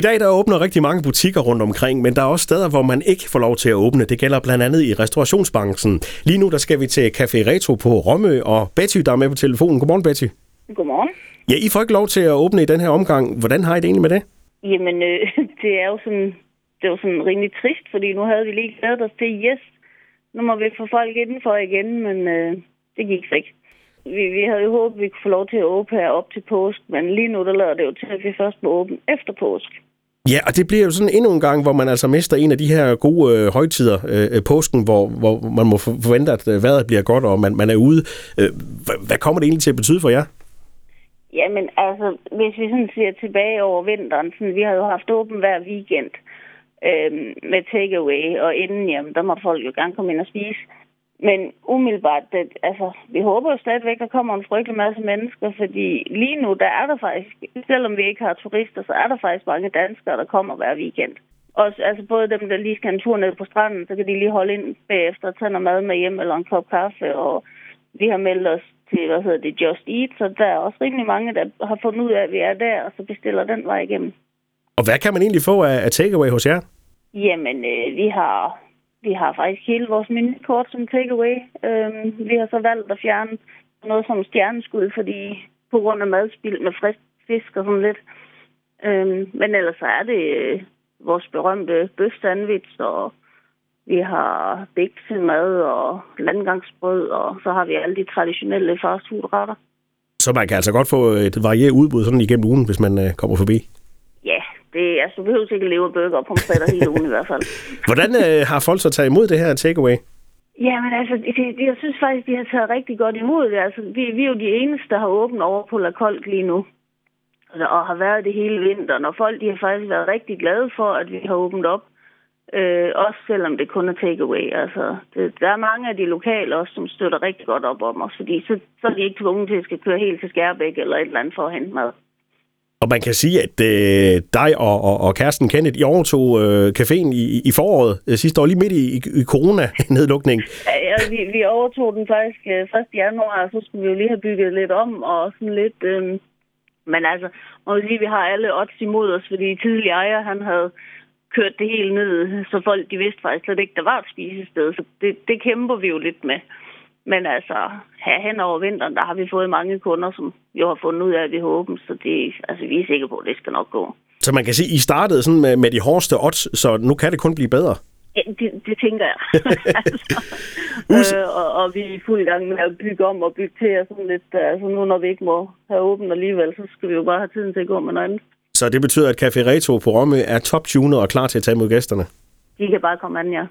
I dag der åbner rigtig mange butikker rundt omkring, men der er også steder, hvor man ikke får lov til at åbne. Det gælder blandt andet i restaurationsbranchen. Lige nu der skal vi til Café Retro på Rømø, og Betty, der er med på telefonen. Godmorgen, Betty. Godmorgen. Ja, I får ikke lov til at åbne i den her omgang. Hvordan har I det egentlig med det? Jamen, øh, det er jo sådan, det var sådan rimelig trist, fordi nu havde vi lige glædet os til, yes, nu må vi få folk indenfor igen, men øh, det gik så ikke. Vi, vi havde jo håbet, at vi kunne få lov til at åbne her op til påsk, men lige nu der lader det jo til, at vi først må åbne efter påsk. Ja, og det bliver jo sådan endnu en gang, hvor man altså mister en af de her gode øh, højtider, øh, øh påsken, hvor, hvor man må forvente, at øh, vejret bliver godt, og man, man er ude. Øh, hvad kommer det egentlig til at betyde for jer? Jamen, altså, hvis vi sådan ser tilbage over vinteren, sådan, vi har jo haft åben hver weekend øh, med takeaway, og inden hjem, der må folk jo gerne komme ind og spise. Men umiddelbart, det, altså, vi håber jo stadigvæk, der kommer en frygtelig masse mennesker, fordi lige nu, der er der faktisk, selvom vi ikke har turister, så er der faktisk mange danskere, der kommer hver weekend. Også, altså både dem, der lige skal en tur ned på stranden, så kan de lige holde ind bagefter og tage noget mad med hjem eller en kop kaffe. Og vi har meldt os til, hvad hedder det, Just Eat, så der er også rimelig mange, der har fundet ud af, at vi er der, og så bestiller den vej igennem. Og hvad kan man egentlig få af, af takeaway hos jer? Jamen, øh, vi har vi har faktisk hele vores menukort som takeaway. Øhm, vi har så valgt at fjerne noget som stjerneskud, fordi på grund af madspild med frisk fisk og sådan lidt. Øhm, men ellers så er det øh, vores berømte bøf sandwich, og vi har bækse mad og landgangsbrød, og så har vi alle de traditionelle fastfoodretter. Så man kan altså godt få et varieret udbud sådan igennem ugen, hvis man øh, kommer forbi? Det, altså, du behøver ikke leve burger og pomfritter hele ugen i hvert fald. Hvordan øh, har folk så taget imod det her takeaway? Jamen altså, det, det, jeg synes faktisk, de har taget rigtig godt imod det. Altså, vi, vi er jo de eneste, der har åbent over på La Colt lige nu. Altså, og har været det hele vinteren. Og folk de har faktisk været rigtig glade for, at vi har åbent op. Øh, også selvom det kun er takeaway. Altså, det, der er mange af de lokale også, som støtter rigtig godt op om os. Fordi så, så er de ikke tvunget til at skal køre helt til Skærbæk eller et eller andet for at hente mad. Og man kan sige, at øh, dig og, og, og kæresten Kenneth, I overtog øh, caféen i, i foråret øh, sidste år, lige midt i, i corona-nedlukning. Ja, vi, vi overtog den faktisk øh, 1. januar, og så skulle vi jo lige have bygget lidt om, og sådan lidt... Øh, men altså, må vi sige, vi har alle odds imod os, fordi tidligere ejer, han havde kørt det hele ned, så folk de vidste faktisk slet ikke, der var et spisested. Så det, det kæmper vi jo lidt med. Men altså, her hen over vinteren, der har vi fået mange kunder, som jo har fundet ud af, at vi håber, så det, altså, vi er sikre på, at det skal nok gå. Så man kan sige, at I startede sådan med, med de hårdeste odds, så nu kan det kun blive bedre? Ja, det, det tænker jeg. altså, øh, og, og vi er i fuld gang med at bygge om og bygge til og sådan lidt. Altså nu når vi ikke må have åbent alligevel, så skal vi jo bare have tiden til at gå med noget andet. Så det betyder, at Café Retro på Rømme er top-tuner og klar til at tage imod gæsterne? De kan bare komme an, ja.